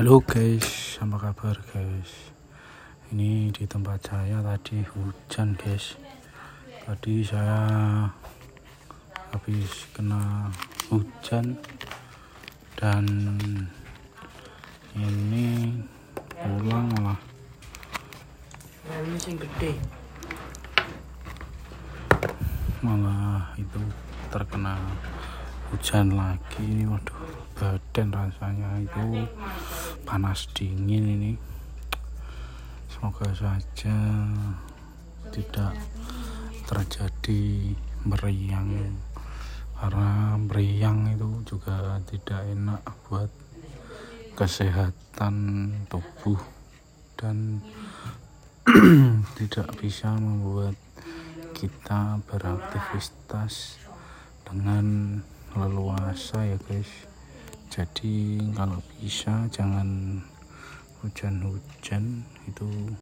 Halo guys, apa kabar guys? Ini di tempat saya tadi hujan guys. Tadi saya habis kena hujan dan ini pulang malah gede. malah itu terkena hujan lagi waduh badan rasanya itu panas dingin ini. Semoga saja tidak terjadi meriang karena meriang itu juga tidak enak buat kesehatan tubuh dan tidak bisa membuat kita beraktivitas dengan leluasa ya guys jadi kalau bisa jangan hujan-hujan itu